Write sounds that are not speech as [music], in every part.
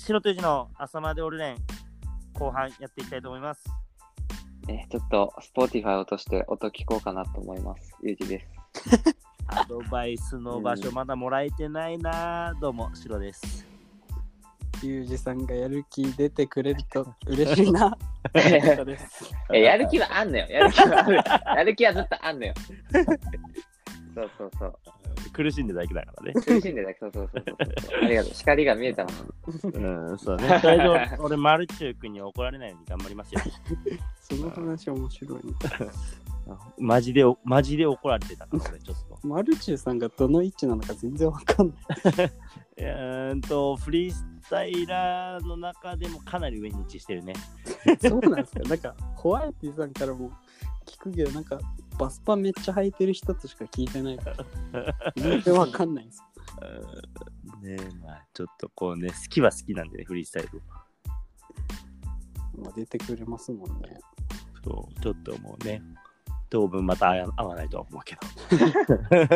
白とじの朝までオルレン後半やっていきたいと思います。えちょっと、スポーティファイを落として音聞こうかなと思います。ゆうじです。[laughs] アドバイスの場所うんまだもらえてないな、どうも、白です。ゆうじさんがやる気出てくれると [laughs] 嬉しいな。[laughs] えやる気はあんのよ。やる気はある。やる気はずっとあんのよ。そうそうそう。苦しんでるだけだからね。苦しんでた。そうそうそうそう。ありがとう。光が見えたもん。うん、そうね。[laughs] 俺、マルチュー君に怒られないように頑張りますよ。その話面白いね。[laughs] マジで、マジで怒られてたから、俺、ちょっと。マルチューさんがどの位置なのか全然わかんない。[laughs] うーんと、フリースタイラーの中でもかなり上に位置してるね。そうなんですかなんか、ホワイトさんからも聞くけど、なんか、バスパめっちゃ履いてる人としか聞いてないから、[laughs] 全然わかんないです。うんねまあ、ちょっとこうね、好きは好きなんでね、フリースタイル。まあ、出てくれますもんね。そう、ちょっともうね、当分また会わないとは思うけど。[laughs]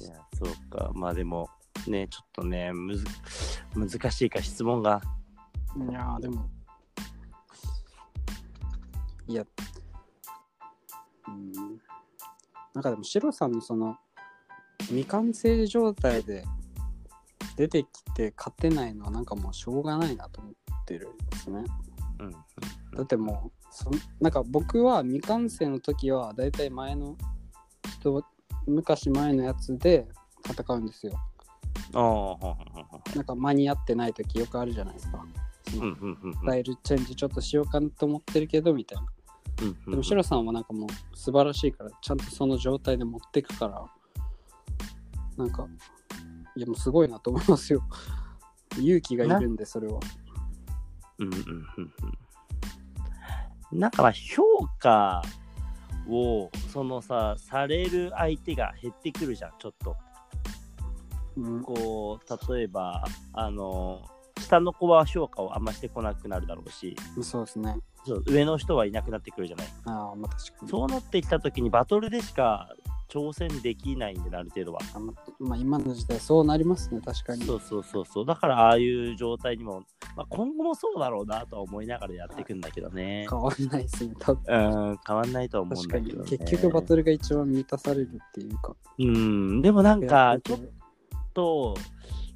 いや、そうか。まあでも、ね、ちょっとね、むず難しいか質問が。いやー、でも、いや、うん、なんかでも、シロさんのその、未完成状態で出てきて勝てないのは、なんかもうしょうがないなと思ってるんですね。うん。だってもうそなんか僕は未完成の時はだいたい前の人昔前のやつで戦うんですよ。なんか間に合ってない時よくあるじゃないですか。スタイルチェンジちょっとしようかなと思ってるけどみたいなうんうんでもシロさんはなんかもう素晴らしいからちゃんとその状態で持っていくからなんかいやもうすごいなと思いますよ。[laughs] 勇気がいるんでそれは。うんうんうんうん。なんかまあ評価をそのさされる相手が減ってくるじゃんちょっと。うん。こう例えばあの下の子は評価をあんましてこなくなるだろうしそうですね。そう上の人はいなくなってくるじゃない。ああまあ確かに。そうなってきた時にバトルでしか挑戦できないんである程度は。あままあ今の時代そうなりますね確かに。そうそうそうそう。だからああいう状態にも、まあ、今後もそうだろうなとは思いながらやっていくんだけどね。変わんないですね多分。うん変わんないとは思うん確かにだけど、ね、結局バトルが一番満たされるっていうか。うんでもなんやかちょっと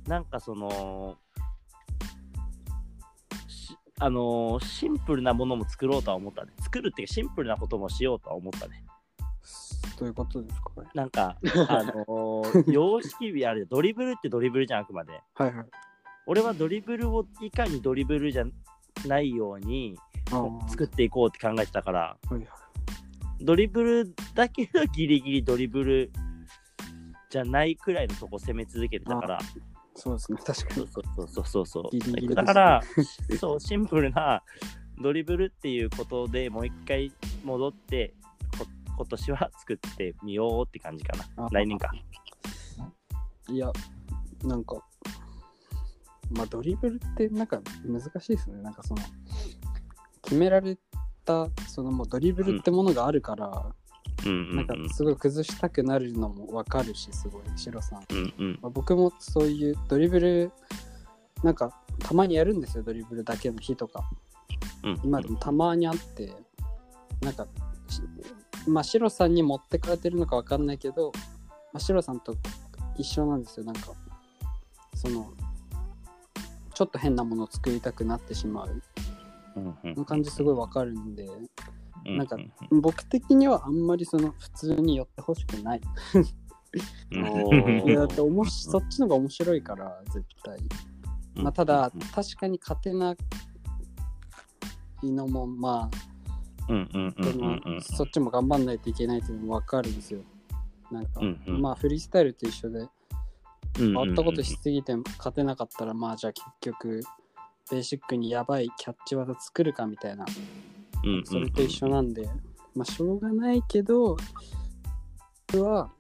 なんかそのしあのーシンプルなものも作ろうとは思ったね。作るっていうかシンプルなこともしようとは思ったね。どういうことですかね？なんか [laughs] あのー様式美あれドリブルってドリブルじゃんあくまで。はいはい。俺はドリブルをいかにドリブルじゃないように作っていこうって考えてたから。はいはい。ドリブルだけどギリギリドリブルじゃないくらいのとこ攻め続けてたからそうですね。確かにそうそうそうそうそう。ギリギリですね。だからそうシンプルなドリブルっていうことでもう一回戻ってこ今年は作ってみようって感じかな。あ来年か。いやなんかまあドリブルってなんか難しいですね。なんかその決められたそのもうドリブルってものがあるから、なんかすごい崩したくなるのもわかるしすごいシロさん、うんうん。まあ、僕もそういうドリブルなんかたまにやるんですよドリブルだけの日とか。うん今でもたまにあってなんかしまあシロさんに持ってかれてるのかわかんないけど、まあ、シロさんと一緒なんですよなんか。そのちょっと変なものを作りたくなってしまう。うんうんの感じすごいわかるんで。うんなんか僕的にはあんまりその普通に寄ってほしくない。[laughs] だっておもしそっちの方が面白いから絶対。まあ、ただ確かに勝てないのもまあうんうんうんそっちも頑張んないといけないっていうのも分かるんですよ。なんか、うんうん。まあフリースタイルと一緒でうん。変わったことしすぎて勝てなかったらまあじゃあ結局ベーシックにやばいキャッチ技作るかみたいなそれと一緒なんでまあしょうがないけど僕は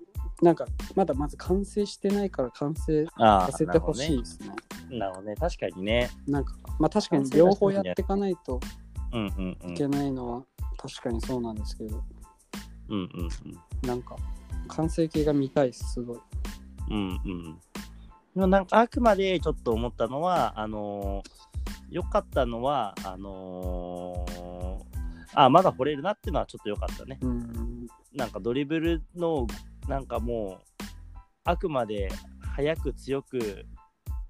なんかまだまず完成してないから完成あさせてほしいですね。なるほどね。確かにね。なんかまあ確かに両方やっていかないとうんうんうん。いけないのは確かにそうなんですけど、うんうんなんか完成形が見たいっすすごい。うんうんうん。でもなんかあくまでちょっと思ったのは、あのー、良かったのは、あのー、あ、まだ掘れるなっていうのはちょっと良かったね。うん。なんかドリブルの、なんかもう、あくまで速く強く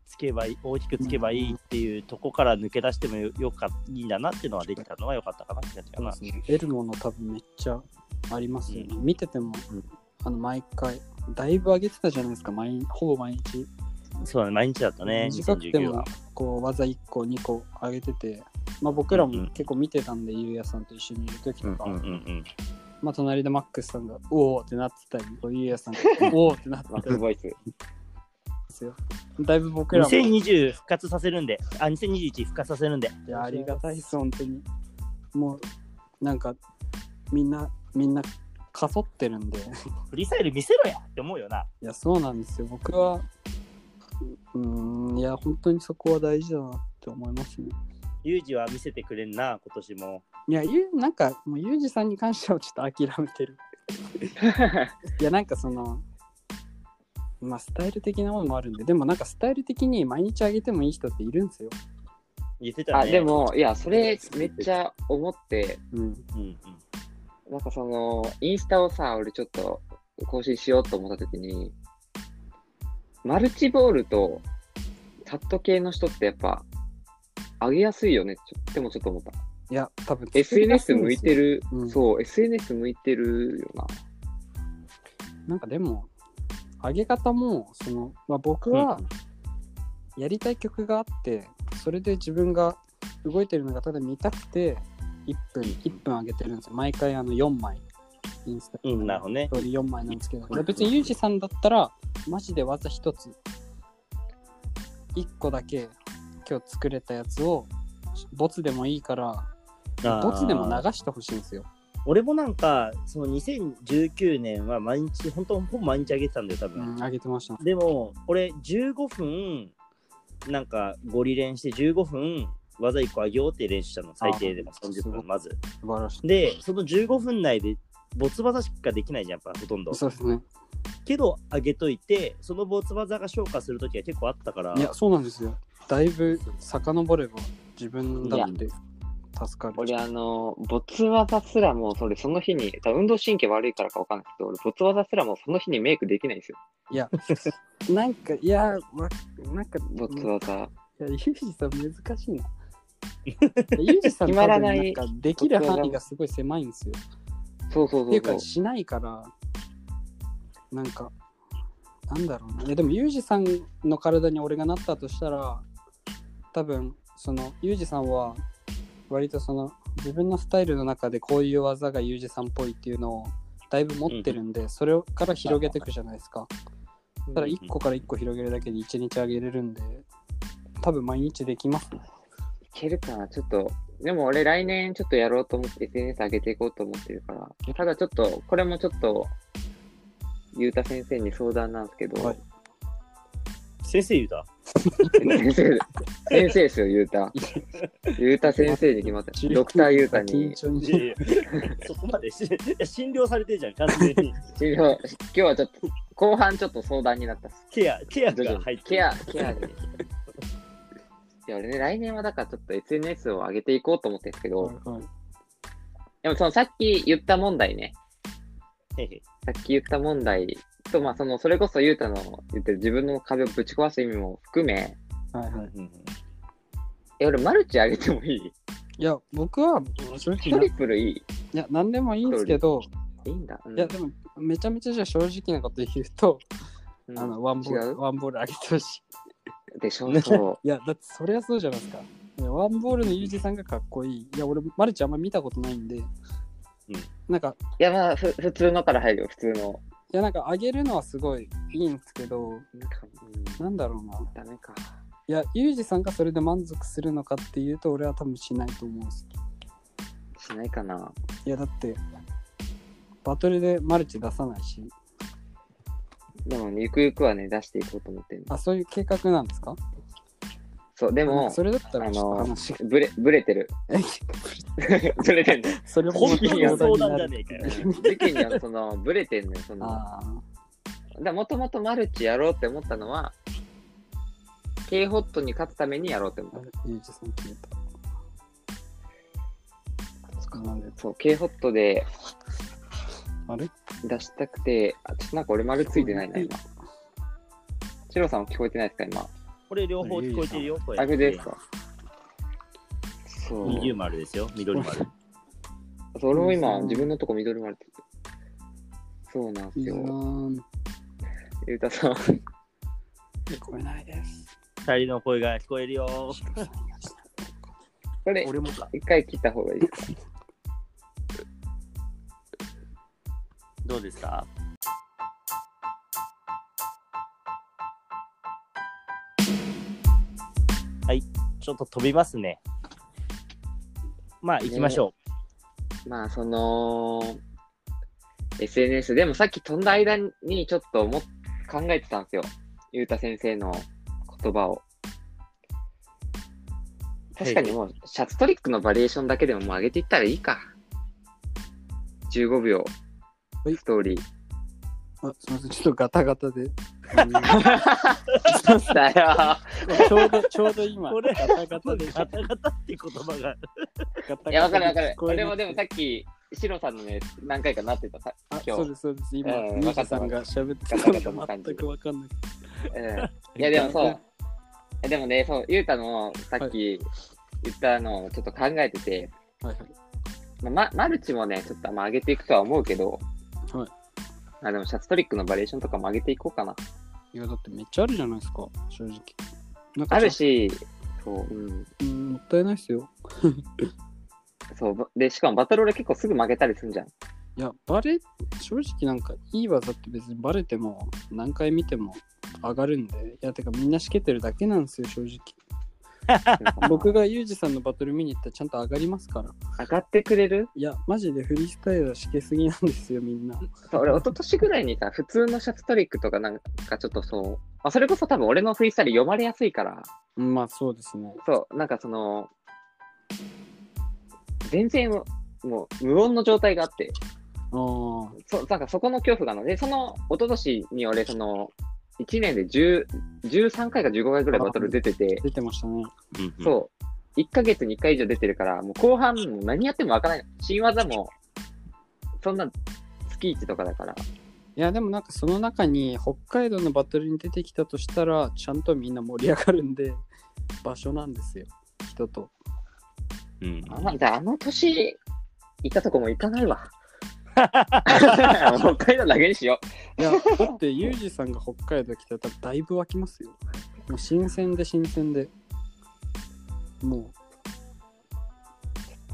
つけばいい、大きくつけばいいっていうとこから抜け出してもよよかいいんだなっていうのはできたのは良かったかなって感じかな。得るもの多分めっちゃありますよね。見てても、うんあの毎回、だいぶ上げてたじゃないですか、毎ほぼ毎日。そうだね、毎日だったね、短くて2019もは。こう技1個、2個上げてて、まあ、僕らも結構見てたんで、ゆうやさんと一緒にいる時とか、うんうんうんうん。まあ、隣でマックスさんが、おおってなってたり、ゆうやさんが、おおってなってマッたりクスボイス。ですよ。だいぶ僕らも、い2020復活させるんで、あ、2021復活させるんで。や、ありがたいです、本当に。もう、なんか、みんな、みんな、かそってるんで、フリースタイル見せろやって思うよな。いや、そうなんですよ。僕は、うーん、いや、本当にそこは大事だなって思いますね。ユージは見せてくれんな、今年も。いや、ゆなんか、もうユージさんに関してはちょっと諦めてる。[laughs] いや、なんかその、まあ、スタイル的なものもあるんで、でもなんかスタイル的に毎日あげてもいい人っているんですよ。言ってたね。あ、で、も、いや、それめっちゃ思って、うん。うんうん。なんかその、インスタをさ、俺ちょっと更新しようと思った時に、マルチボールとチャット系の人ってやっぱ、上げやすいよねちょでもちょっと思った。いや、多分 SNS 向いてる。る、うんそう、SNS 向いてるよな。なんかでも、上げ方も、その、まあ、僕はやりたい曲があって、それで自分が動いてるのがただ見たくて、1分、1分上げてるんですよ。毎回あの4枚。インスタうん、なるほどねス。トーリー4枚なんですけど、これ別にユージさんだったら、マジで技一つ、1個だけ今日作れたやつを、ボツでもいいから、ボツでも流してほしいんですよ。俺もなんか、その2019年は毎日、本当ほぼ毎日あげてたんだよ、多う分。ん、上げてました。でも、俺15分、なんかゴリ練して15分、技1個あげようって練習したの、最低でも30あすごい分、まず。素晴らしい。で、その15分内で、ボツ技しかできないじゃん、やっぱほとんど。そうですね。けど、上げといて、そのボツ技が消化するときは結構あったから、いや、そうなんですよ。だいぶ遡れば自分だって助かる。俺、あの、没技すらも、それ、その日に、運動神経悪いからかわかんないけど、俺、没技すらもその日にメイクできないんですよ。いや、なんか、いや、わなんか、没い技。や、ユージさん難しいな。[laughs] ユージさん決まらないできる範囲がすごい狭いんですよ。そうそうっていそううそうか、。しないから、なんか、なんだろうな。いや、でも、ユージさんの体に俺がなったとしたら、多分、その、ユージさんは、割とその、自分のスタイルの中でこういう技がユージさんっぽいっていうのを、だいぶ持ってるんで、それから広げていくじゃないですか。ただ、1個から1個広げるだけで1日あげれるんで、多分毎日できますね。いけるかなちょっと。でも俺来年ちょっとやろうと思って SNS 上げていこうと思ってるから。ただちょっと、これもちょっと、ゆうた先生に相談なんですけど、はい先生言うた？先生、先生ですよ、ゆうた。ゆうた先生に決まった。ドクターゆうたに緊、張にいやいやそこまでし診療されてるじゃん、完全に。治療、今日はちょっと、後半ちょっと相談になったっす。ケア、ケアが入ってにケア、ケアに。いや、俺ね、来年はだからちょっと SNS を上げていこうと思ってるんですけど、はいはいでもそのさっき言った問題ね、へへさっき言った問題と、まあその、それこそゆうたの言ってる自分の壁をぶち壊す意味も含め、はいはい。え、俺マルチ上げてもいい？いや、僕は正直な、トリいプルいい？や、なんでもいいんですけど、いいんだ。うんいや、でも、めちゃめちゃじゃあ正直なこと言うと、うんあの、ワンボー違う？ル、ワンボール上げてほしでしょ、そい。いや、だってそりゃそうじゃないですか。いやワンボールのユージさんがかっこいい。いや、俺、マルチあんま見たことないんで、なんか、う。いや、まあ、ふ普通のから入るよ、普通の。いや、なんか上げるのはすごいいいんですけど、なんか、うん、なんだろうな。ダメか。いや、ユージさんがそれで満足するのかっていうと、俺は多分しないと思うんです。しないかな。いや、だって、バトルでマルチ出さないし、でも、ゆくゆくはね、出していこうと思ってるあ、そういう計画なんですか？そう、でも、それだったらちょっの話が。ブレ、ブレてる。[laughs] えブレてんの。[laughs] それも本気の相談になるじゃねえかよ。時期には、その、ブレてんのよ、その。あだもともとマルチやろうって思ったのは、K ホットに勝つためにやろうって思っあれ、ゆうじさん消えた。なんで、そう、K ホットであれ？出したくて、あ、ちょっとなんか俺丸ついてないな、今。シロさんも聞こえてないですか、今。これ両方聞こえてるよ、これ。あれですかそう。二重丸ですよ、緑丸。[laughs] そう俺も今、うん自分のとこ緑丸って。そうなんですよ。ーゆうたさん。聞こえないです。二人の声が聞こえるよ。これ、俺もか。一回切った方がいいですか？どうですか？はい、ちょっと飛びますね。まあ、行きましょまあ、その、SNS、でもさっき飛んだ間にちょっと思っ考えてたんですよ。ゆうた先生の言葉を。確かにもう、シャツトリックのバリエーションだけでももう上げていったらいいか。15秒はい、ストーリー。あ、すみません、ちょっとガタガタで。だよ。ちょうど、ちょうど今、これガタガタう。で。ガタガタって言葉が。ガタいや、わかるわかる俺もでもさっき、シロさんのね、何回かなってた今日。そうです、そうです。今、うんミーさんが喋ってた感じ全くわかんない。うんいや、でもそう。えでもね、そう、ゆうたのさっき言ったのをちょっと考えてて、はいはい。まあま、マルチもね、ちょっとまあ上げていくとは思うけど、はい。あでもシャツトリックのバリエーションとかも上げていこうかな。いや、だってめっちゃあるじゃないですか、正直。なんかあるし、そう、うん。うん、もったいないっすよ。そう、で、しかもバトル俺結構すぐ負けたりすんじゃん。いや、バレ、正直なんかいい技って別にバレても何回見ても上がるんで、いや、てかみんなしけてるだけなんですよ、正直。[laughs] 僕がユージさんのバトル見に行ったらちゃんと上がりますから。上がってくれる？いや、マジでフリースタイルはしけすぎなんですよ、みんな。[laughs] 俺、一昨年ぐらいにさ、普通のシャツトリックとかなんかちょっとそう、まあ、それこそ多分俺のフリースタイル読まれやすいから、うんまあそうですね。そう、なんかその、全然もう無音の状態があって、ああ、そなんかそこの恐怖があるので、その一昨年に俺、その、1年で10 13回か15回ぐらいバトル出てて、出てましたね。うんそう、1ヶ月に1回以上出てるから、もう後半もう何やってもわからない。新技も、そんな月1とかだから、いや、でもなんかその中に北海道のバトルに出てきたとしたら、ちゃんとみんな盛り上がるんで、[laughs] 場所なんですよ、人と。うんあまじゃああの年、行ったとこも行かないわ。[laughs] 北海道だけにしよいや、だってユージさんが北海道来たら多分だいぶ湧きますよ。もう新鮮で新鮮で。も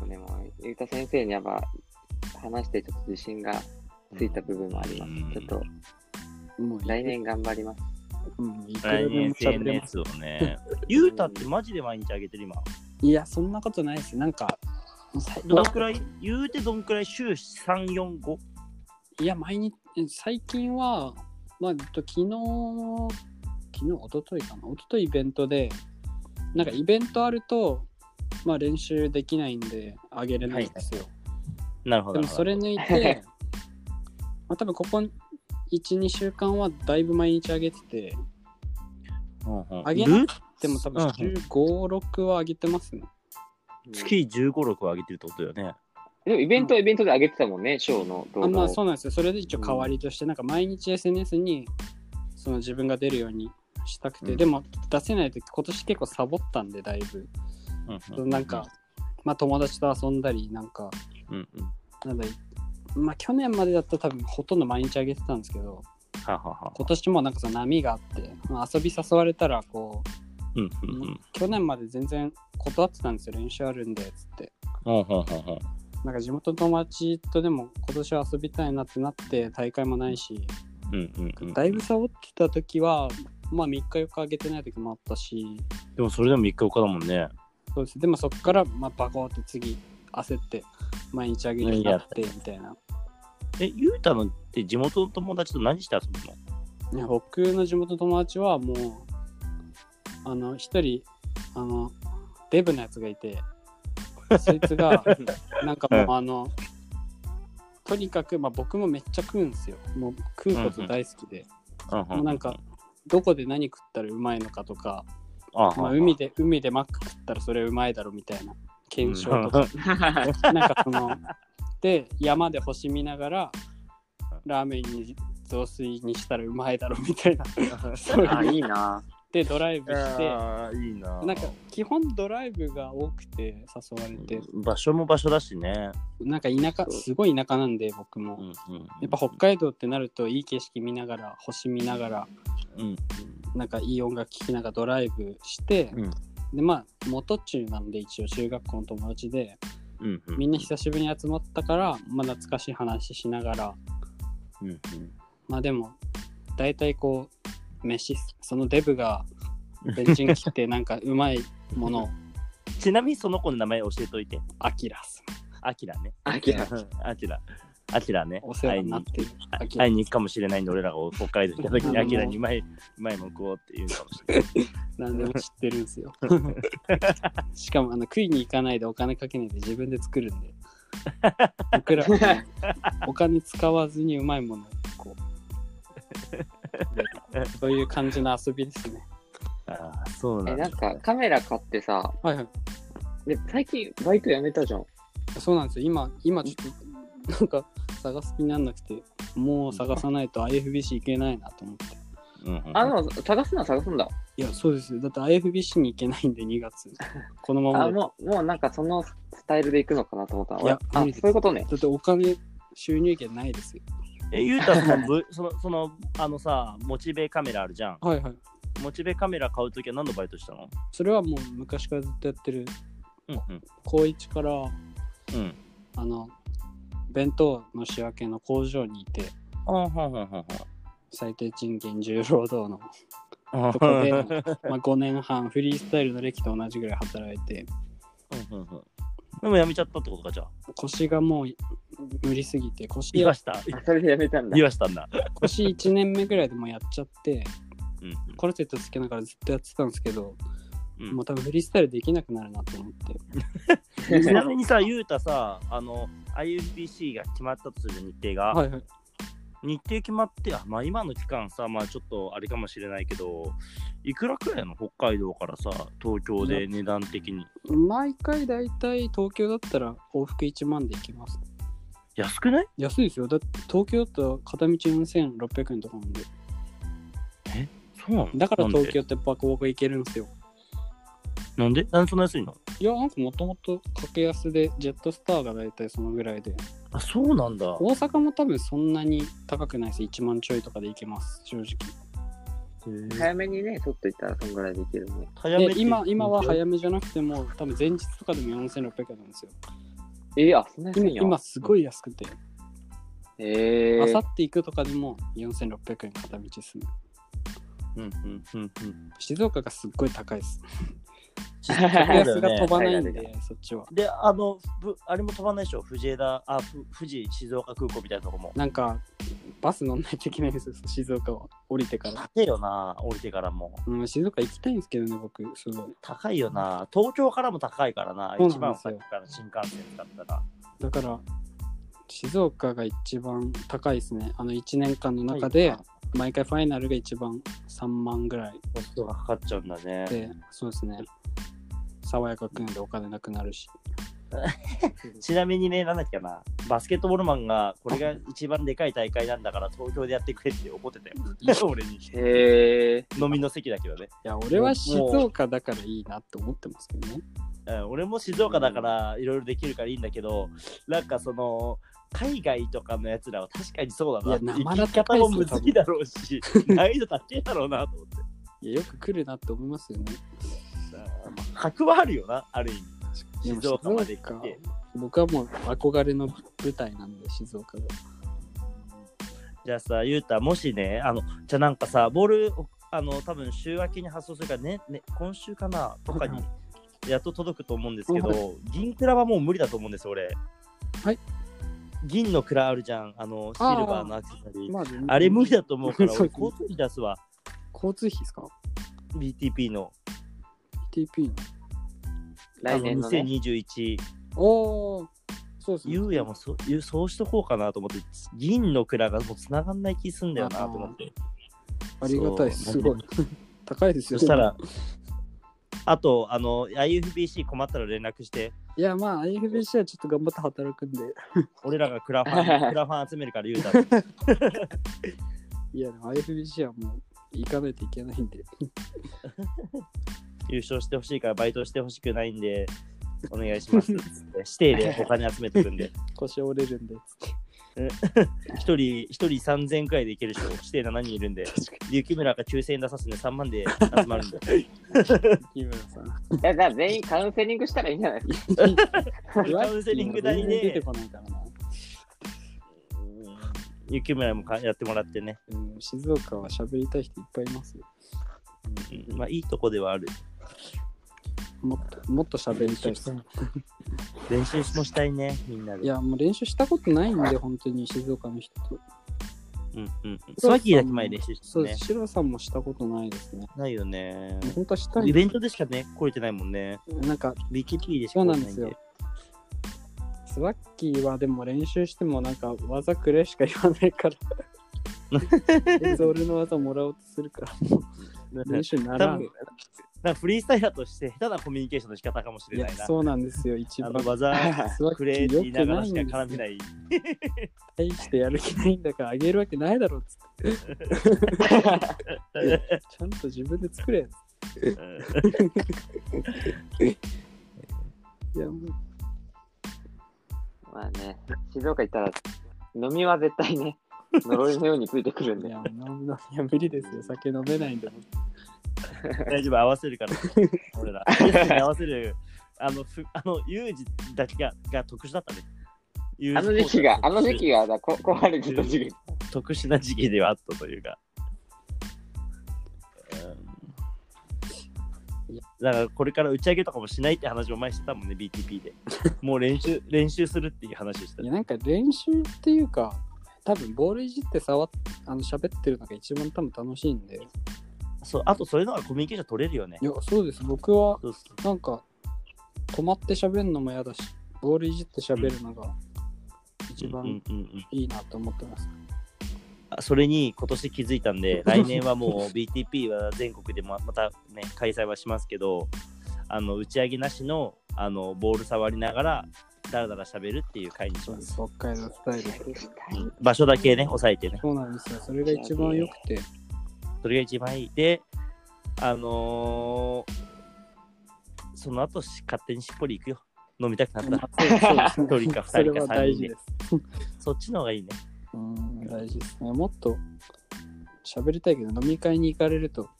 う。でも、ゆうた先生にやっぱ話してちょっと自信がついた部分もありうんます。ちょっとう、もう来年頑張ります。うん、いくらで来年も喋れます。SNS をね。[laughs] ゆうたってマジで毎日上げてる今。いや、そんなことないです。なんか、最どんくらい？言うてどんくらい？週3、4、5? いや、毎日、最近は、まあ、えっと昨日、昨日、一昨日かな、一昨日イベントで、なんかイベントあると、まあ練習できないんで、あげれないんですよ。なるほど。でもそれ抜いて、[laughs] まあ多分ここ1、2週間はだいぶ毎日あげてて、うんうん、上げなるでも多分うん15、6はあげてますね。月15、6は上げてるってことだよね。でもイベントはイベントで上げてたもんね、ショーの動画を。あまあそうなんですよ。それで一応代わりとして、なんか毎日 SNS にその自分が出るようにしたくて、うんでも出せないと今年結構サボったんで、だいぶ。うんなんか、まあ友達と遊んだり、なんか、うんうん。なんだまあ去年までだったら多分ほとんど毎日あげてたんですけど、ははは。今年もなんかその波があって、まあ、遊び誘われたらこうんう、うんうん。去年まで全然断ってたんですよ、練習あるんで、つって。なんか地元の友達とでも今年は遊びたいなってなって大会もないし、うんうんうん。だいぶサボってた時は、まあ3日4日あげてない時もあったし、でもそれでも3日4日だもんね。そうです。でもそこから、まあ、バコーって次焦って毎日あげるようになってみたいな。え、ゆうたのって地元の友達と何して遊ぶの？いや僕の地元の友達はもう、あの、一人、あの、デブのやつがいて、そいつが、[laughs] なんかもう、あの、とにかく、まあ僕もめっちゃ食うんですよ。もう食うこと大好きで。うんもうなんか、どこで何食ったらうまいのかとか、あまあ、海で海でマック食ったらそれうまいだろみたいな検証とか、[laughs] なんかそので山で星見ながらラーメンに雑炊にしたらうまいだろみたいな。[laughs] そうあ、いういいな。でドライブしていいな。なんか基本ドライブが多くて誘われて。場所も場所だしね。なんか田舎すごい田舎なんで僕も。うんうん、やっぱ北海道ってなるといい景色見ながら星見ながらうん。なんかいい音楽聴きながらドライブして、うん。でまあ元中なんで一応中学校の友達でうんうん。みんな久しぶりに集まったから、まあ、懐かしい話しながら。うんうん。まあでも大体こう飯そのデブがベンチン切ってなんかうまいものを [laughs] ちなみにその子の名前教えといて。アキラスアキラね。あきら。アキラ。アキラね。お世話になってるアキラ会いに行くかもしれないんで、俺らが北海道に行った時に、アキラにうまい、[laughs] うまいもん食おうって言うかもしれない。[laughs] 何でも知ってるんですよしかもあの食いに行かないでお金かけないで自分で作るんで僕らはお金使わずにうまいものをこうで [laughs] そういう感じの遊びですねああ、そうなえ、んだ。なんかカメラ買ってさ、はいはいで最近バイト辞めたじゃん。そうなんですよ今今ちょっとなんか探す気になんなくてもう探さないと IFBC 行けないなと思ってうんうんあの、探すのは探すんだ。いやそうですよだって IFBC に行けないんで2月このままあ、でもう、もうなんかそのスタイルで行くのかなと思ったの。いやあ、無理ですそういうことね。だってお金収入源ないですよえ、ゆうたその [laughs] ブ、その、その、あのさ、モチベカメラあるじゃん。はいはい。モチベカメラ買うときは何のバイトしたの？それはもう昔からずっとやってる。うんうん。高1からうん。あの弁当の仕分けの工場にいて。あはんはんはんはん。最低賃金重労働の、あここでまあ、5年半フリースタイルの歴と同じぐらい働いて。うんうんうんでもやめちゃったってことかじゃあ。腰がもう無理すぎて腰言わした。あそれで辞めたんだ言。わしたんだ。腰1年目ぐらいでもうやっちゃってうんコルセットつけながらずっとやってたんですけど、うんもう多分フリースタイルできなくなるなと思ってちなみにさ、ゆうたさ、あの、IFBC が決まったとする日程が、はいはい日程決まって、あまあ今の期間さ、まあちょっとあれかもしれないけど、いくらくらいの？北海道からさ、東京で値段的に。毎回だいたい東京だったら往復1万で行きます。安くない？安いですよ。だって東京だと片道4600円とかなんで。そうなの？だから東京ってバコバコ行けるんですよなんで？なんでそんな安いの？いやなんかもともと格安でジェットスターがだいたいそのぐらいで。あ、そうなんだ。大阪も多分そんなに高くないです。1万ちょいとかで行けます。正直。早めにね、取っといたらそんぐらいできるね。早め今今は早めじゃなくても多分前日とかでも4600円なんですよ。えー、あ、そんな安今いんや。今すごい安くて。えー。あさって行くとかでも4600円片道するうんうんうんうん。静岡がすっごい高いです格安が飛ね。ばないんで、海そっちはで、あの、ぶあれも飛ばないでしょ？藤枝、あ、ふ富士静岡空港みたいなとこも。なんかバス乗んないといけないんですよ静岡は降りてから、高いよな、降りてからも。うん、静岡行きたいんですけどね僕すごい高いよな。東京からも高いからな。なんですよ番先から新幹線使ったら。だから静岡が一番高いですねあの1年間の中で毎回ファイナルが一番3万ぐらいコストがかかっちゃうんだね。でそうですね爽やかくんでお金なくなるし [laughs] ちなみにね、なんだっけな、バスケットボールマンが、これが一番でかい大会なんだから、東京でやってくれって怒ってたよ。俺に。[laughs] へえ飲みの席だけどね。いや俺は静岡だからいいなって思ってますけどねうん、俺も静岡だからいろいろできるからいいんだけど、なんかその、海外とかのやつらは確かにそうだな。いや生生き方もむずいだろうし、[laughs] 難易度高いだろうなと思って。いやよく来るなって思いますよね格はあるよな、ある意味。静岡まで来静て。僕はもう憧れの舞台なんで静岡がじゃあさ、ゆうた、もしね、あの、じゃあなんかさ、ボール、あの、多分週明けに発送するからね、ね今週かなとかに、やっと届くと思うんですけど、は銀クラはもう無理だと思うんですよ、俺。はい。銀のクラあるじゃん、あの、シルバーのアクセサリー。まああれ無理だと思うから、[laughs] 俺、交通費出すわ、交通費ですか？BTP の。TP の来年のね。2021。おおそうですねゆうやもそゆそうしとこうかなと思って、銀の蔵がもう繋がんない気すんだよなと思って。ありがたいですごい [laughs] 高いですよそしたら、あと、あの、IFBC 困ったら連絡して、いや、まあ、IFBC はちょっと頑張って働くんで。[laughs] 俺らがクラファン、[laughs] クラファン集めるから言うたら。いや、でも IFBC はもう行かないといけないんで。優勝してほしいからバイトしてほしくないんで、お願いしますっつって。[laughs] 指定でお金集めてくんで。[laughs] 腰折れるんで、つって。[laughs] 一人、一人3000くらいでいけるでしょ。指定7人いるんで。雪村が9000円出さすんで3万で集まるんで。木村さん。いや、じゃあ全員カウンセリングしたらいいんじゃない？ですか。カウンセリング代全然出てで、こないからな。雪村もかやってもらってね。うん、静岡は喋りたい人いっぱいいますよ。うんまあいいとこではある。もっと、もっと喋りたいです。練習もしたいね、みんなで。いや、もう練習したことないんで、本当に静岡の人と。うんうんうん。スワキーだけ前練習してねそうです。。シロさんもしたことないですね。ないよね。本当はしたいイベントでしかね、来れてないもんね。なんか、BKP でしかそう来れてないんでなんですよ。。スワッキーはでも練習してもなんか技くれしか言わないから。[laughs] 俺の技もらおうとするから、練習ならん。いなんかフリースタイラーとして下手なコミュニケーションの仕方かもしれやな。いな。そうなんですよ、一番。あの。技スワッキくれって言いながらしか絡めない。[laughs] 大してやる気ないんだからあげるわけないだろうっつって。ちゃん。と自分で作れ。いや、もうまあね、静岡行ったら、飲みは絶対ね、呪いのようについてくるん。で。いや、飲むのいや無理ですよ。酒飲めないん。で。大丈夫、合わせるから。[laughs] 俺ら。合わせる。あの、ふあの、ユージだけがが特殊だったね。あの時期が、あの時期がが、だこ小春樹と時期。特殊な時期ではあったというか。うんだからこれから打ち上げとかもしないって話を前にしてたもんね、BTP で。[laughs] もう練習、練習するっていう話をしてたいや、なんか練習っていうか、多分ボールいじって触っあの喋ってるのが一番多分楽しいんで。そうあと、それのがコミュニケーション取れるよねい。や、そうです。僕はそうそうなんか止まって喋るのも嫌だし、ボールいじって喋るのが一番うんうんうんうんいいなと思ってます。あそれに今年気づいたんで、[laughs] 来年はもう BTP は全国でもまたね、開催はしますけど、あの打ち上げなしのあのボール触りながら、だらだら喋るっていう会にします。北海道スタイル。うん場所だけね、押さえてね。そうなんですよ。それが一番良くて。それが一番いい。で、あのーその後し勝手にしっぽり行くよ。飲みたくなったら。[laughs] 一人かそれは二人か三人で大事です。そっちの方がいいね。うん、大事ですね。もっと喋りたいけど、飲み会に行かれると、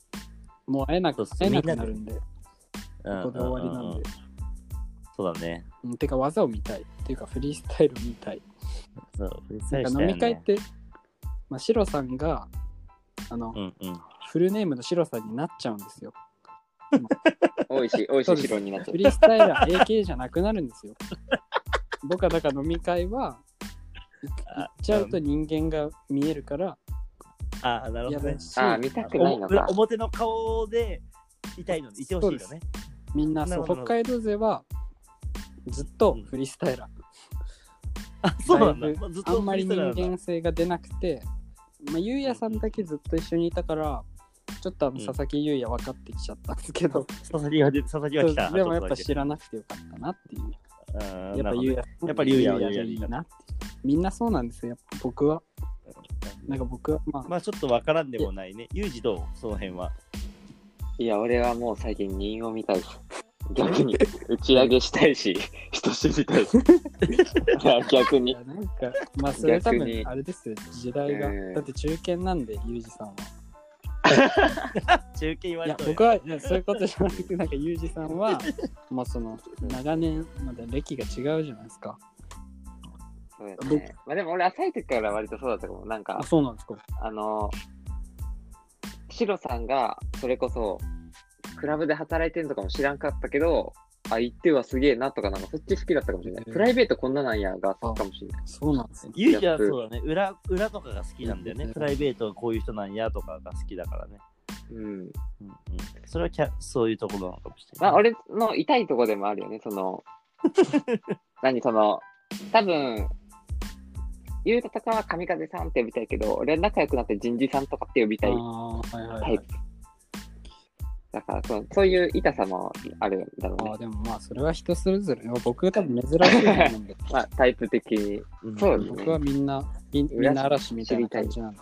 もう会えなく会えなくなるんで、うんここで終わりなんで。そうだね。うんてか技を見たい。っていうかフリースタイルを見たい。そう、フリースタイルね飲み会って、まあ、シロさんが、あの、うんうん。フルネームのシロさんになっちゃうんですよ。[laughs] おいしい、おいしいそうです城になっちゃう。フリースタイラー AK じゃなくなるんですよ。[laughs] 僕はだから飲み会は、行っちゃうと人間が見えるからああ、なるほどねああ、見たくないのおか。表の顔でいたいのいてほしいよね。みんなそう北海道勢はずっとフリースタイラー。あ、そうなんだずっとあんまり人間性が出なくて、まあ、ゆうやさんだけずっと一緒にいたから、ちょっとあのうん佐々木優也分かってきちゃったんですけど、佐々木はで佐々木は来た。でもやっぱ知らなくてよかったなっていう。うんやっなるほどぱゆうややっぱりゆうやはゆうやででいいなって。みんなそうなんですよ。やっぱ僕は。なんか僕は、まあ、まあちょっとわからんでもないね。ユージどう？その辺は。いや、俺はもう最近人を見たいし。逆に、打ち上げしたいし、[laughs] 人知りたいし。[laughs] いや、逆にいや。なんか、まあそれ多逆に分あれですよ、時代が。うんだって中堅なんで、ユージさんは。中継言わいやれた、僕はいやそういうことじゃなくて、なんかユージさんは、まあその、長年、まだ歴が違うじゃないですか。そうやね。まあでも俺、浅い時から割とそうだったかも。なんあ、か、そうなんですか。あの、シロさんが、それこそ、クラブで働いてるのとかも知らんかったけど、あ、行ってはすげえなとか、なんかそっち好きだったかもしれない。うんプライベートこんななんやが好きかもしれない。そうなんですね。ユージはそうだね。裏裏とかが好きなんだよね。うんプライベートがこういう人なんやとかが好きだからね。うん。うんうん、それはキャそういうところなのかもしれまあ、ない。俺の痛いとこでもあるよね、その、[laughs] 何、その、多分、ゆうたとかは神風さんって呼びたいけど、俺は仲良くなって人事さんとかって呼びたいああ、はいはいタイはい。だからその、そういう痛さもあるんだろうねあ。あ、でもまあ、それは人それぞれ。僕多分珍しいと思うんで。[laughs] まあ、タイプ的に。うんそうですね僕はみんな、みみんな嵐みたいな感じなんで。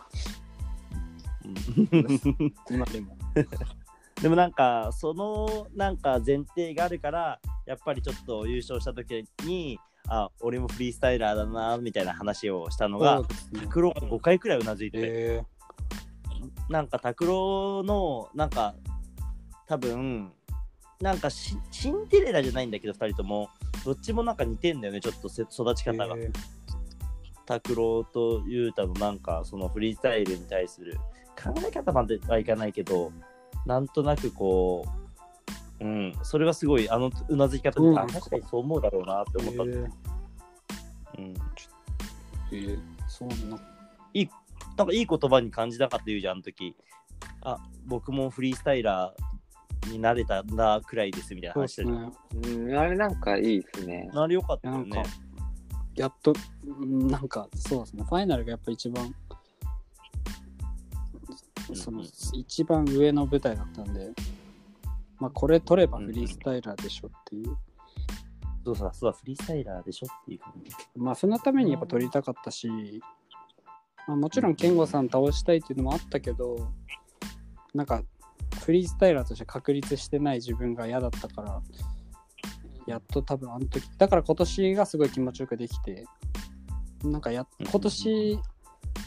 うん今でも。[laughs] でもなんかそのなんか前提があるからやっぱりちょっと優勝した時にあ俺もフリースタイラーだなみたいな話をしたのが拓郎が5回くらいうなずいてて、えなんか拓郎のなんか多分なんかシシンデレラじゃないんだけど2人とも。どっちもなんか似てんだよねちょっとせ育ちー方が。え。ー拓郎と雄太のなんかそのフリースタイルに対する考え方まではいかないけどなんとなくこううんそれはすごいあのうなずき方で、あ確かにそう思うだろうなって思った、え。ーうん、えーそうなのなんかいい言葉に感じなかった言うじゃんあの時。あ僕もフリースタイラーになれたんだくらいですみたいな話ね。うん、あれなんかいいですね。なれよかっいやなんかたよね、やっと、うんなんかそうですね、ファイナルがやっぱ一番、その一番上の舞台だったんで、まあこれ取ればフリースタイラーでしょっていう。そうそうそうだフリースタイラーでしょっていう感じまあそのためにやっぱ取りたかったし、まあ、もちろん健吾さん倒したいっていうのもあったけど、なんかフリースタイラーとして確立してない自分が嫌だったから、やっと多分あの時、だから今年がすごい気持ちよくできて、なんかや今年、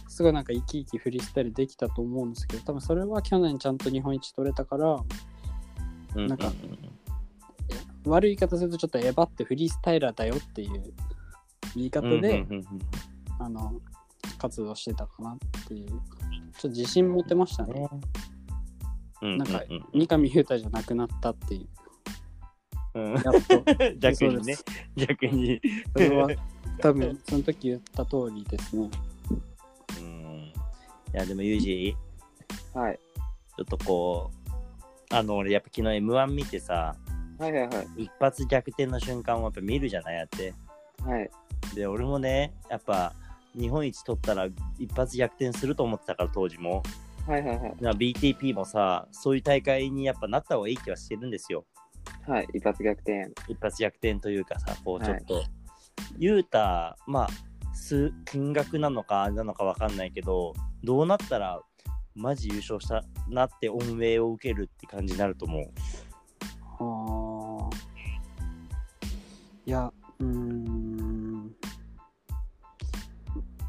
すごいなんか生き生きフリースタイルできたと思うんですけど、多分それは去年ちゃんと日本一取れたから、うんなんか悪い言い方するとちょっとエヴァってフリースタイラーだよっていう言い方で、あの活動してたかなっていう。ちょっと自信持てましたね。ねうんなんかうう三上裕太じゃなくなったっていう。うん。やっと。[laughs] 逆にね。そ逆に。それは多分その時言った通りですね。うん。いやでもユージ？はい。ちょっとこうあの俺やっぱ昨日 M1 見てさはいはいはい。一発逆転の瞬間をやっぱ見るじゃないやって。はい。で俺もねやっぱ日本一取ったら一発逆転すると思ってたから当時もはいはいはい。な BTP もさそういう大会にやっぱなった方がいい気はしてるんですよはい。一発逆転。一発逆転というかさこうちょはいっと、ユータまあ数金額なのかなのかわかんないけどどうなったらマジ優勝したなって恩恵を受けるって感じになると思うあーいやうーん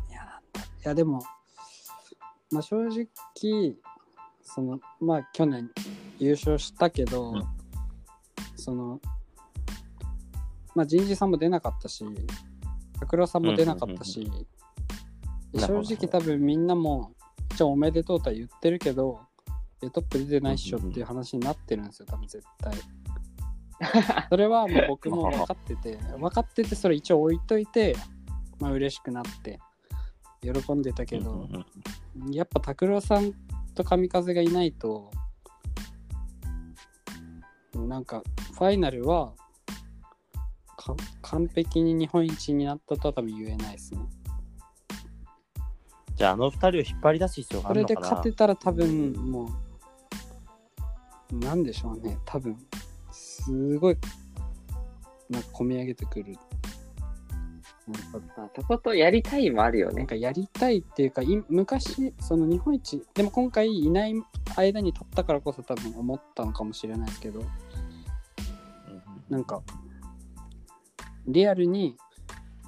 いやなんだいやでもまあ正直そのまあ去年優勝したけど、うん。そのまあ人事さんも出なかったし拓郎さんも出なかったし、うんうんでなるほど。正直多分みんなも一応おめでとうとは言ってるけどえトップ出てないっしょっていう話になってるんですよ多分絶対。[laughs] それはもう僕も分かってて分かっててそれ一応置いといてまあ嬉しくなって喜んでたけど、うんうんやっぱ拓郎さんと神風がいないとなんかファイナルはか完璧に日本一になったとは多分言えないですね。じゃああの二人を引っ張り出す必要があこれでるのかな？勝てたら多分もうなんでしょうね多分すごいなんか込み上げてくる。まあ、とことやりたいもあるよね。なんかやりたいっていうかい昔その日本一でも今回いない間に取ったからこそ多分思ったのかもしれないですけどうん。なんかリアルに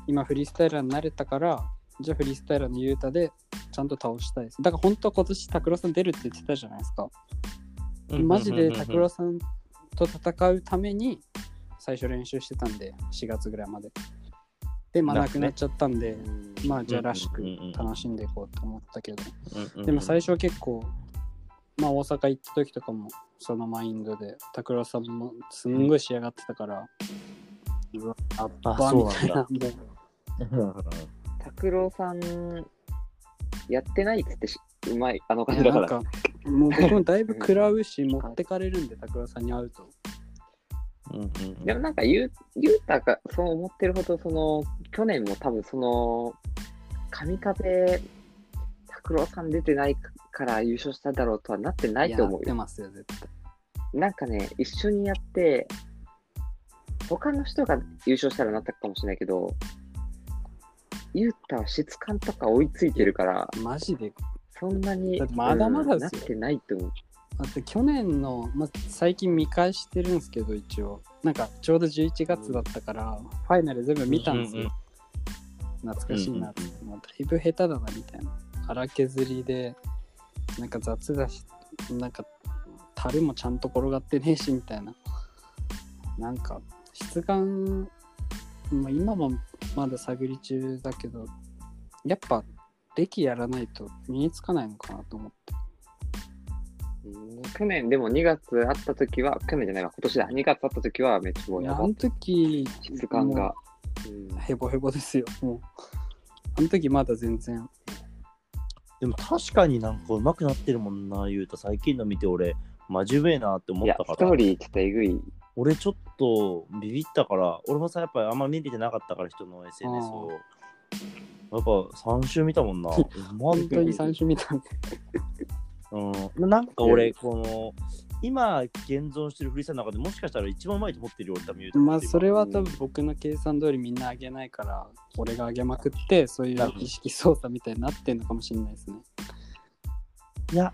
今フリースタイラーになれたからじゃあフリースタイラーのユータでちゃんと倒したいです。だから本当は今年拓郎さん出るって言ってたじゃないですか。うんマジで拓郎さんと戦うために最初練習してたんで4月ぐらいまででまあなくなっちゃったんでまあじゃあらしくうんうんうんうん。楽しんでいこうと思ったけど。うんうんうんでも最初は結構まあ大阪行った時とかもそのマインドで拓郎さんもすんごい仕上がってたから、うわアッパーみたいなもう拓郎さん、やってないっつってしうまい、あのい感じだから。やなんかもう僕もだいぶ食らうし持ってかれるんで拓郎さんに会うとうんうんうんでもなんかゆう、ゆうたがそう思ってるほど、その、去年も多分その、神風、拓郎さん出てないから優勝しただろうとはなってないと思うよ。やってますよ絶対なんかね、一緒にやって、他の人が優勝したらなったかもしれないけど、ユータは質感とか追いついてるから、マジで。そんなにまだまだなってないと思う。だって去年の、まあ、最近見返してるんですけど、一応。なんかちょうど11月だったから、ファイナル全部見たんですよ。うんうん懐かしいなって、もうだいぶ下手だなみたいな。荒削りで、なんか雑だし、なんか、樽もちゃんと転がってねえしみたいな。なんか、質感、まあ、今もまだ探り中だけど、やっぱ、歴やらないと身につかないのかなと思って。うん去年、でも2月会った時は、去年じゃないわ、今年だ、2月会った時はめっちゃもういや、やばあの時、質感が。うんヘボヘボですよ、もう。あの時まだ全然。でも確かになんか上手くなってるもんな、言うと最近の見て俺、真面目えなって思いや、ったからストー、リーちょっとえぐい。俺ちょっとビビったから、俺もさ、やっぱりあんま見れてなかったから、人の SNS を。やっぱ3週見たもんな。うまっ本当に最初見たんで。うん、なんか俺、この、今現存してるフリースタイルの中でもしかしたら一番うまいと思ってるよ、俺多分言うと。まあそれは多分僕の計算通りみんな上げないから俺が上げまくってそういう意識操作みたいになってんのかもしれないですね。いや、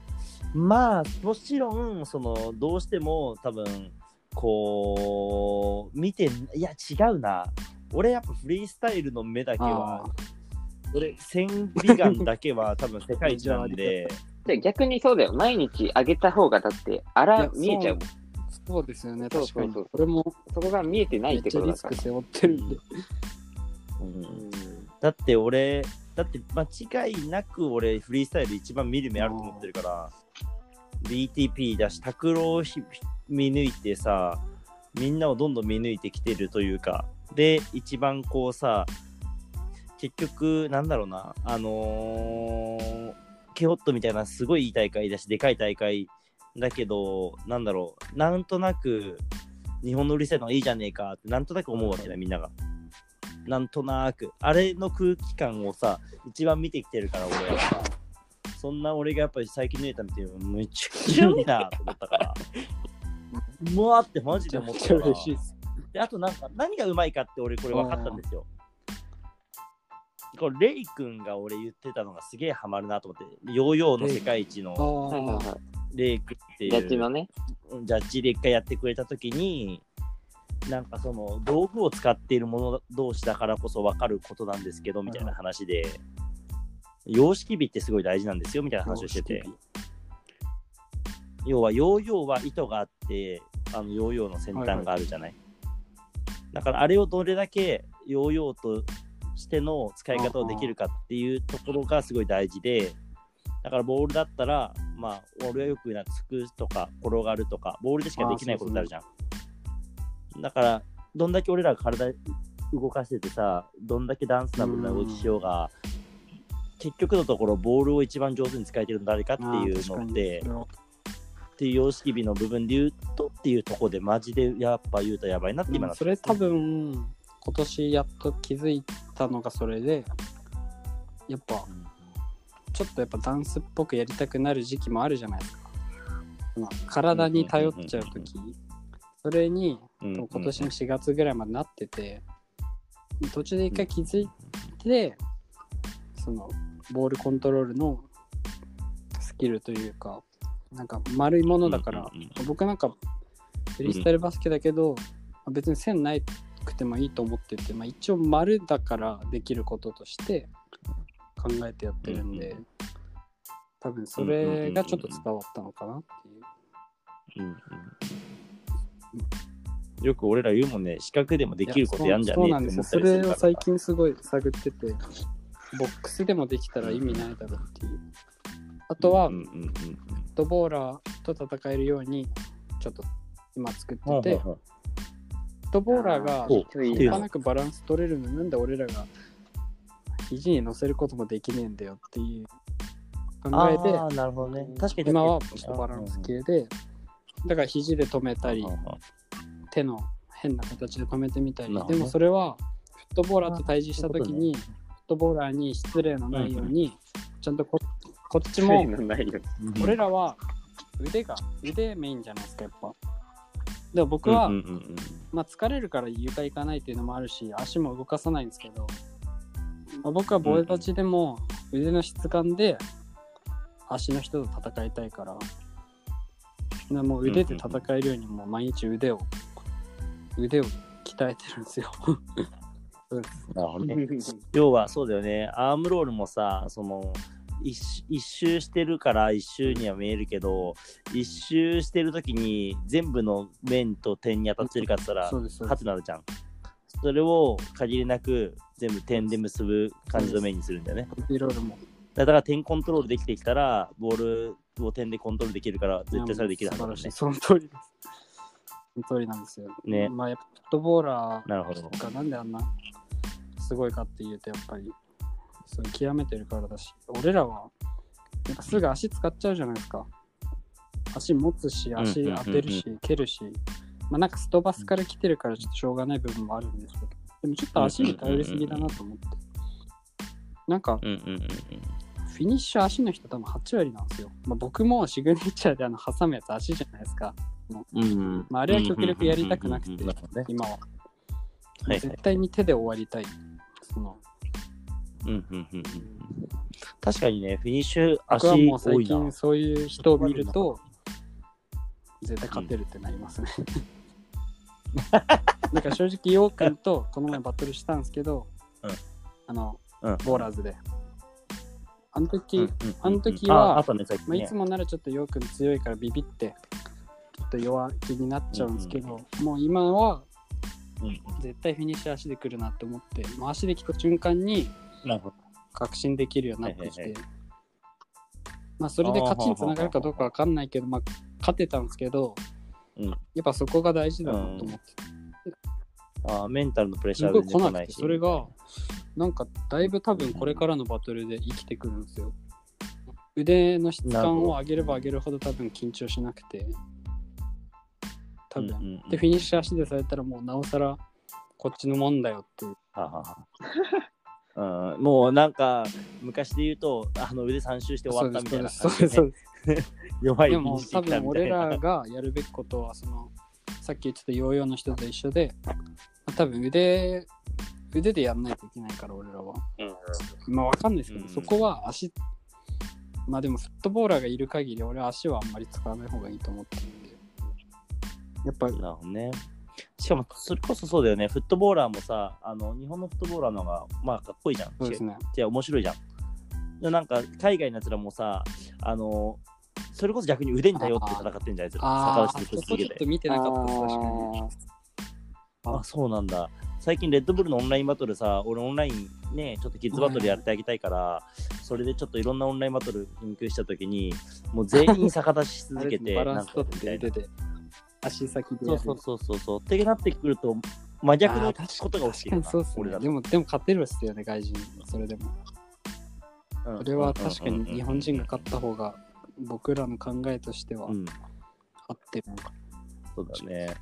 まあ、もちろん、その、どうしても、多分、こう、見て、いや、違うな。俺、やっぱフリースタイルの目だけはあ、俺、千美眼だけは多分世界一なんで、[laughs] で逆にそうだよ、毎日上げた方がだって、あいらや見えちゃうもん。そうですよね。そう確かにそう。そう俺もそこが見えてないってめっちゃリことだから。スク背負ってるんで。うん。うんだって俺、だって間違いなく俺、フリースタイル一番見る目あると思ってるから、BTP だし、拓郎をひ見抜いてさ、みんなをどんどん見抜いてきてるというか、で、一番こうさ、結局、なんだろうな、あのー、ケホットみたいなすごいいい大会だし、でかい大会だけど、なんだろう、なんとなく、日本の売りスタイルの方がいいじゃねえかって、なんとなく思うわけだ、みんなが。なんとなく、あれの空気感をさ、一番見てきてるから、俺はさ、そんな俺がやっぱり最近のネタ見て、めちゃくちゃいいなと思ったから、うわーってマジで思っめちゃたから嬉しいです。で、あとなんか、何がうまいかって俺これ分かったんですよ。これレイ君が俺言ってたのがすげえハマるなと思って、ヨーヨーの世界一あのレイ君ってい。いうジャッジのね。ジャッジで一回やってくれたときに、なんかその道具を使っている者同士だからこそ分かることなんですけどみたいな話で、様式美ってすごい大事なんですよみたいな話をしてて、要はヨーヨーは糸があって、あのヨーヨーの先端があるじゃない。だからあれをどれだけヨーヨーとしての使い方をできるかっていうところがすごい大事で、だからボールだったら、まあ、俺はよく言うのはつくとか転がるとか、ボールでしかできないことってあるじゃん。だから、どんだけ俺らが体動かしててさ、どんだけダンスナブルな動きしようが、結局のところ、ボールを一番上手に使えてるの誰かっていうのって、っていう様式美の部分で言うとっていうところで、マジでやっぱ言うとやばいなって今なってそれ多分今年やっと気づいたのがそれでやっぱちょっとやっぱダンスっぽくやりたくなる時期もあるじゃないですか。まあ、体に頼っちゃう時。それに今年の4月ぐらいまでなってて途中で一回気づいてそのボールコントロールのスキルというかなんか丸いものだから僕なんかフリースタイルバスケだけどまあ別に線ないくてもいいと思ってて、まあ、一応丸だからできることとして考えてやってるんで、うんう多分それがちょっと伝わったのかなっていう。うんうんよく俺ら言うもんね、資格でもできることやんじゃねえって思ったそれを最近すごい探ってて、ボックスでもできたら意味ないだろうっていう。あとは、フットボーラーと戦えるように、ちょっと今作ってて、フほうほうほットボーラーがいいなくバランス取れるのになんで俺らが肘に乗せることもできねえんだよっていう考えで、ああ、なるほどね。確かに。今はポストバランス系で、だから肘で止めたり手の変な形で止めてみたり、でもそれはフットボーラーと対峙した時に、フットボーラーに失礼のないように、ちゃんとここっちものないよ。俺らは腕が、腕メインじゃないですか、やっぱ。でも僕は、うんうんうんうんまあ疲れるから床行かないっていうのもあるし、足も動かさないんですけど、まあ、僕はボール立ちでも腕の質感で足の人と戦いたいから、でもう腕で戦えるようにもう毎日腕を、腕を鍛えてるんですよ。[laughs] なるほどね。[laughs] 要はそうだよね、アームロールもさ、その一周一周してるから一周には見えるけど、一周してる時に全部の面と点に当たってるかって言ったら、そうです、そうです。ハテナるじゃん。それを限りなく全部点で結ぶ感じの面にするんだよね。だから点コントロールできてきたら、ボールを点でコントロールできるから、絶対それできるはずだね。その通りです。その通りなんですよ。ねまあ、やっぱフットボーラ。ーがなんであんなすごいかっていうと、やっぱり、そう極めてるからだし、俺らは、やっぱすぐ足使っちゃうじゃないですか。足持つし、足当てるし、蹴るし、まあなんかストバスから来てるからちょっとしょうがない部分もあるんですけど、でもちょっと足に頼りすぎだなと思って。なんか。フィニッシュ足の人多分8割なんですよ。まあ、僕もシグネチャーであの挟むやつ足じゃないですか。うんまああれは極力やりたくなくて今は。絶対に手で終わりたい。そのうんうんうんうん確かにね、フィニッシュ足僕はもう多いな最近。そういう人を見ると、絶対勝てるってなりますね。[laughs] だから正直、ヨー君とこの前バトルしたんですけど、うんあの、うんボーラーズで。あの時、うんうんうんあの時はあね、さっきまあ、いねつ。もならちょっとヨー君強いからビビって、ちょっと弱気になっちゃうんですけど、もう今はうん絶対フィニッシュ足で来るなって思って、もう足で来た瞬間になるほど。確信できるようになってきて、はいはいまあそれで勝ちにつながるかどうかわかんないけど、まあ勝てたんですけど、うんやっぱそこが大事だなと思って、あーメンタルのプレッシャーすごい来ないし。それがなんかだいぶ多分これからのバトルで生きてくるんですよ。腕の質感を上げれば上げるほど多分緊張しなくて、多分。うんうんうんで、フィニッシュ足でされたらもうなおさらこっちのもんだよっていう。はははうん、もうなんか昔で言うとあの腕3周して終わったみたいな感じです。弱いでも多分俺らがやるべきことはそのさっき言ってたヨーヨーの人と一緒で多分腕腕でやんないといけないから俺らは。うん。まあわかんないですけど、うん。そこは足まあでもフットボーラーがいる限り俺は足はあんまり使わない方がいいと思ってるんで。やっぱなるほどねしかもそれこそそうだよね。フットボーラーもさあの日本のフットボーラーの方がまあかっこいいじゃん。そうですね。じゃあ面白いじゃん。でなんか海外のやつらもさあのそれこそ逆に腕に頼って戦ってんじゃないですか逆そこちょっ立ちする続けてと見てなかった確かに。ああ、そうなんだ。最近、レッドブルのオンラインバトルさ、俺オンラインね、ちょっとキッズバトルやってあげたいから、それでちょっといろんなオンラインバトル研究したときに、もう全員逆立ちしあ続けて、れバラなんか足先でそうそうそうそうそう。ってなってくると、真逆のことが起きてるな。そうっすね。でもでも勝てるっすよね外人それでもうん。それは確かうんうんうんうん。に日本人が勝った方が僕らの考えとしてはうん、合ってる。のかそうだね。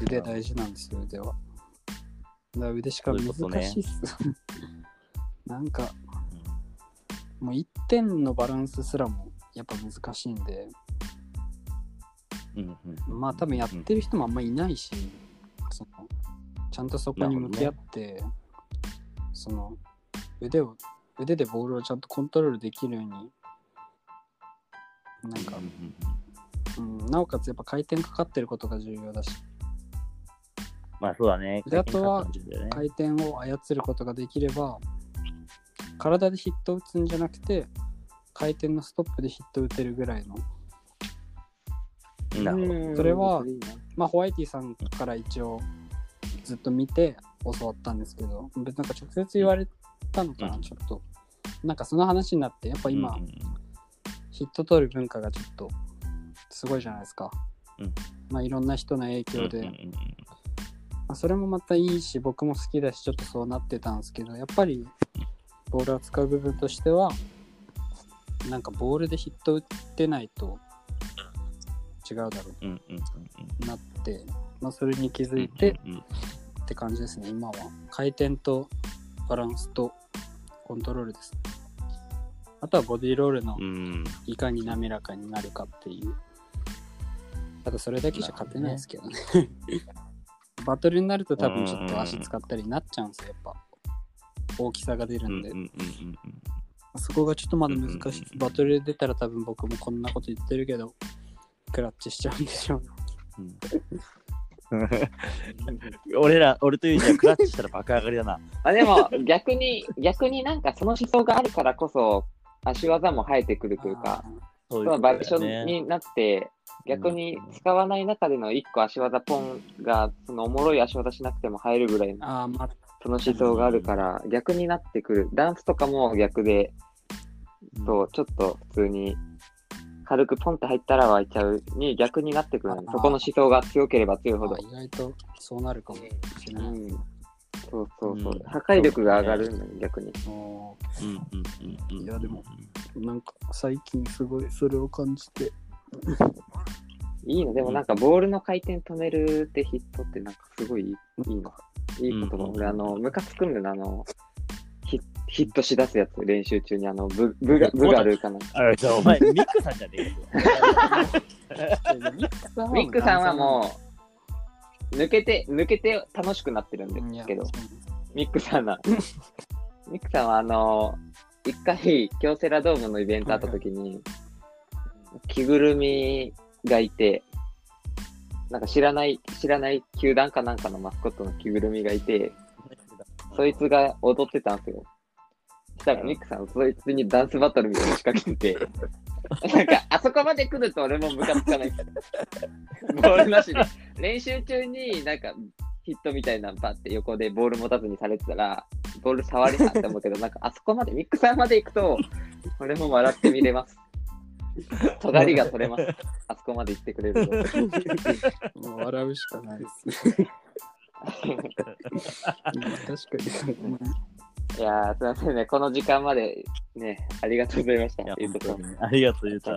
腕大事なんですよ腕は。だ腕しか難しいっす、[laughs] なんかもう1点のバランスすらもやっぱ難しいんでうんうん。うんまあ多分やってる人もあんまいないし、そのちゃんとそこに向き合って、その腕を腕でボールをちゃんとコントロールできるようになんかうん、うんなおかつやっぱ回転かかってることが重要だし。まあそうだね。であとは回転を操ることができれば体でヒットを打つんじゃなくて回転のストップでヒット打てるぐらいのなるほど。うん。それはまあホワイティさんから一応ずっと見て教わったんですけど別になんか直接言われたのかな、うん。ちょっと。なんかその話になってやっぱ今、うんうんヒット取る文化がちょっとすごいじゃないですか、うん。まあいろんな人の影響で、うんまあ、それもまたいいし僕も好きだしちょっとそうなってたんですけどやっぱりボールを使う部分としてはなんかボールでヒット打ってないと違うだろうんうんうんうなって、まあ、それに気づいてうんうんうんって感じですね今は回転とバランスとコントロールですあとはボディーロールのうんいかに滑らかになるかっていうただそれだけじゃ勝てないですけどね。[laughs] バトルになると多分ちょっと足使ったりになっちゃうんですよ、やっぱ。大きさが出るんで。うんうんうんうんそこがちょっとまだ難しいです。うんうんうんバトルで出たら多分僕もこんなこと言ってるけど、クラッチしちゃうんでしょうね。うん [laughs] 俺ら、俺とユージはクラッチしたら爆上がりだな。[laughs] あでも逆に、逆になんかその思想があるからこそ、足技も生えてくるというか、そうそのバリエーショねンになって、逆に使わない中での一個足技ポンが、そのおもろい足技しなくても入るぐらいのあーまあ、その思想があるから、逆になってくる。ダンスとかも逆で、そう、ちょっと普通に、軽くポンって入ったら湧いちゃうに逆になってくるそこの思想が強ければ強いほどあ。意外とそうなるかもしれない。うん。そうそうそう。うん破壊力が上がるのに逆に。おうんうんうんうんいやでもーなんか最近すごいそれを感じて。いいの、でもなんかボールの回転止めるってヒットってなんかすごいいいの。いい言葉。うん俺あの、ムカつくんだよなあの、ヒヒットしだすやつ、練習中にあの、ブブガブガルかな。あれじゃあお前、ミックさんじゃねえか。ミックさんミックさんはもう、抜けて、抜けて楽しくなってるんうん、ですけどミックさんは、ミックさんはあの、一回、京セラドームのイベントあった時に、着ぐるみがいて、なんか知らない、知らない球団かなんかのマスコットの着ぐるみがいて、そいつが踊ってたんですよ。そしたらミックさん、そいつにダンスバトルみたいなの仕掛けてて、なんか、あそこまで来ると俺もムカつかない。ボールなしで。練習中になんか、ヒットみたいなのバって横でボール持たずにされてたら、ボール触りなって思うけど、なんかあそこまで、ミックさんまで行くと、俺も笑って見れます。尖りが取れます。あそこまで行ってくれると。もう笑うしかないですね。[laughs] うん確かに。いやー、すいませんね。この時間までね、ありがとうございました。ありがとう、ゆうた。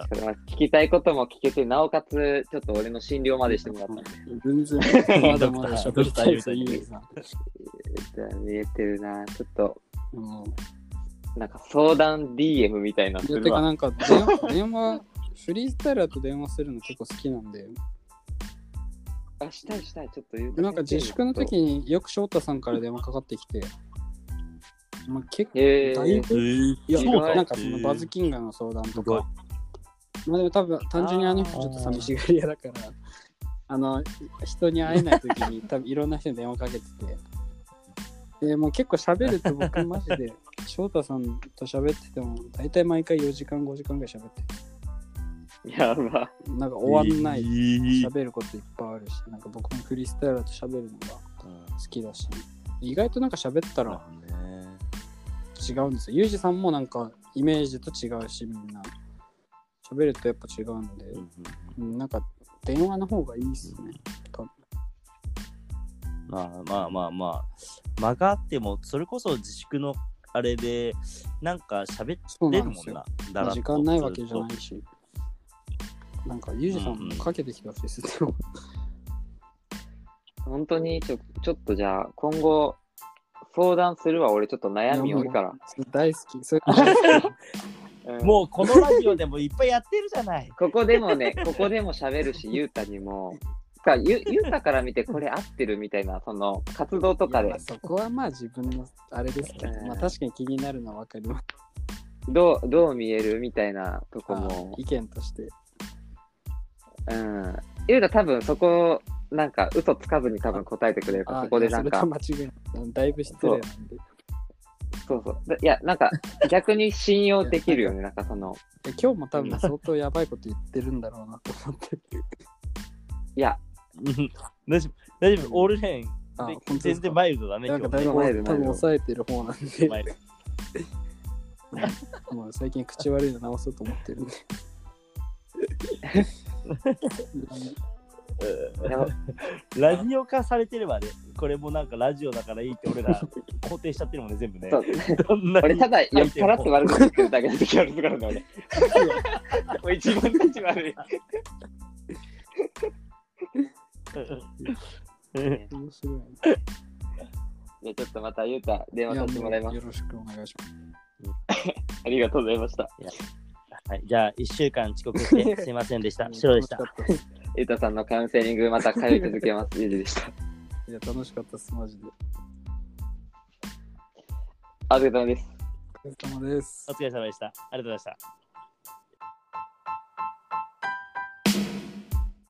聞きたいことも聞けて、なおかつ、ちょっと俺の診療までしてもらったんで。全然、[laughs] まだまだ喋りたいですよ、ゆうさん。じゃあ見えてるな。ちょっと、もなんか相談 DM みたいなのういやてかするわ。なんか電話、電話、フリースタイルだと電話するの結構好きなんで、あ、したいしたい。ちょっと言うなんか自粛の時によく翔太さんから電話かかってきて、まあ、結構、えー、だいぶ、いや、そうだなんかそのバズキンガーの相談とか、まあでも多分単純にあの人ちょっと寂しがり屋だから、あの、人に会えない時に多分いろんな人に電話かけてて、でもう結構喋ると僕マジで翔太さんと喋ってても大体毎回4時間5時間ぐらい喋ってやば。てなんか終わんない。えー喋ることいっぱいあるしなんか僕もフリースタイルだと喋るのが好きだし。意外となんか喋ったら違うんですよ。ユージさんもなんかイメージと違うしみんな。喋るとやっぱ違うんで、うん、なんか電話の方がいいっすね。まあまあまあ。まあ、間があ。っても、それこそ自粛のあ。れで、なんか喋そうれるもんな時間ないわけじゃないしなんかユージさんもかけてきてほしいですでも本当にちょ、ちょっとじゃあ、今後、相談するわ。俺ちょっと悩み多いから。大好き。それ大好き。うん。ともうこのラジオでもいっぱいやってるじゃない。ここでもね、ここでも喋るし、ゆうたにも、かゆゆうたから見てこれ合ってるみたいな、その活動とかで。いやまあ、そこはまあ自分のあれですけど、うん。まあ確かに気になるのはわかります。どう、どう見えるみたいなとこあも、意見として。うん。ゆうた多分そこ、なんか嘘つかずに多分答えてくれるから、あそこでなんか。いやそれ、と間違いない。だいぶ失礼なんで。そうそう。だいや、なんか逆に信用できるよね、なんかその、で今日も多分相当やばいこと言ってるんだろうなと思っていや、うん。大丈夫、大丈夫、オールレーン全然マイルドだね、なんか今日だいぶ多分抑えてる方なんで。マイルド。[laughs] もう最近口悪いの直そうと思ってるんで [laughs] ラジオ化されてればね、これもなんかラジオだからいいって俺ら肯定しちゃってるもんね、全部ね。そうどんなに俺ただ酔っ払って悪口言ってるだけの時あるからね、俺。もう一番立ち悪い。うん面白いねじゃあちょっとまたゆうた電話させてもらいますよ。ろしくお願いします [laughs] ありがとうございました。はい、じゃあ、1週間遅刻して [laughs] すいませんでした。白でした。ゆうたさんのカウンセリングまた通い続けます。ゆうじでした。いや、楽しかったです、マジで。ありがとうございます。お疲れ様ですお。疲れ様でした。ありがとうございました。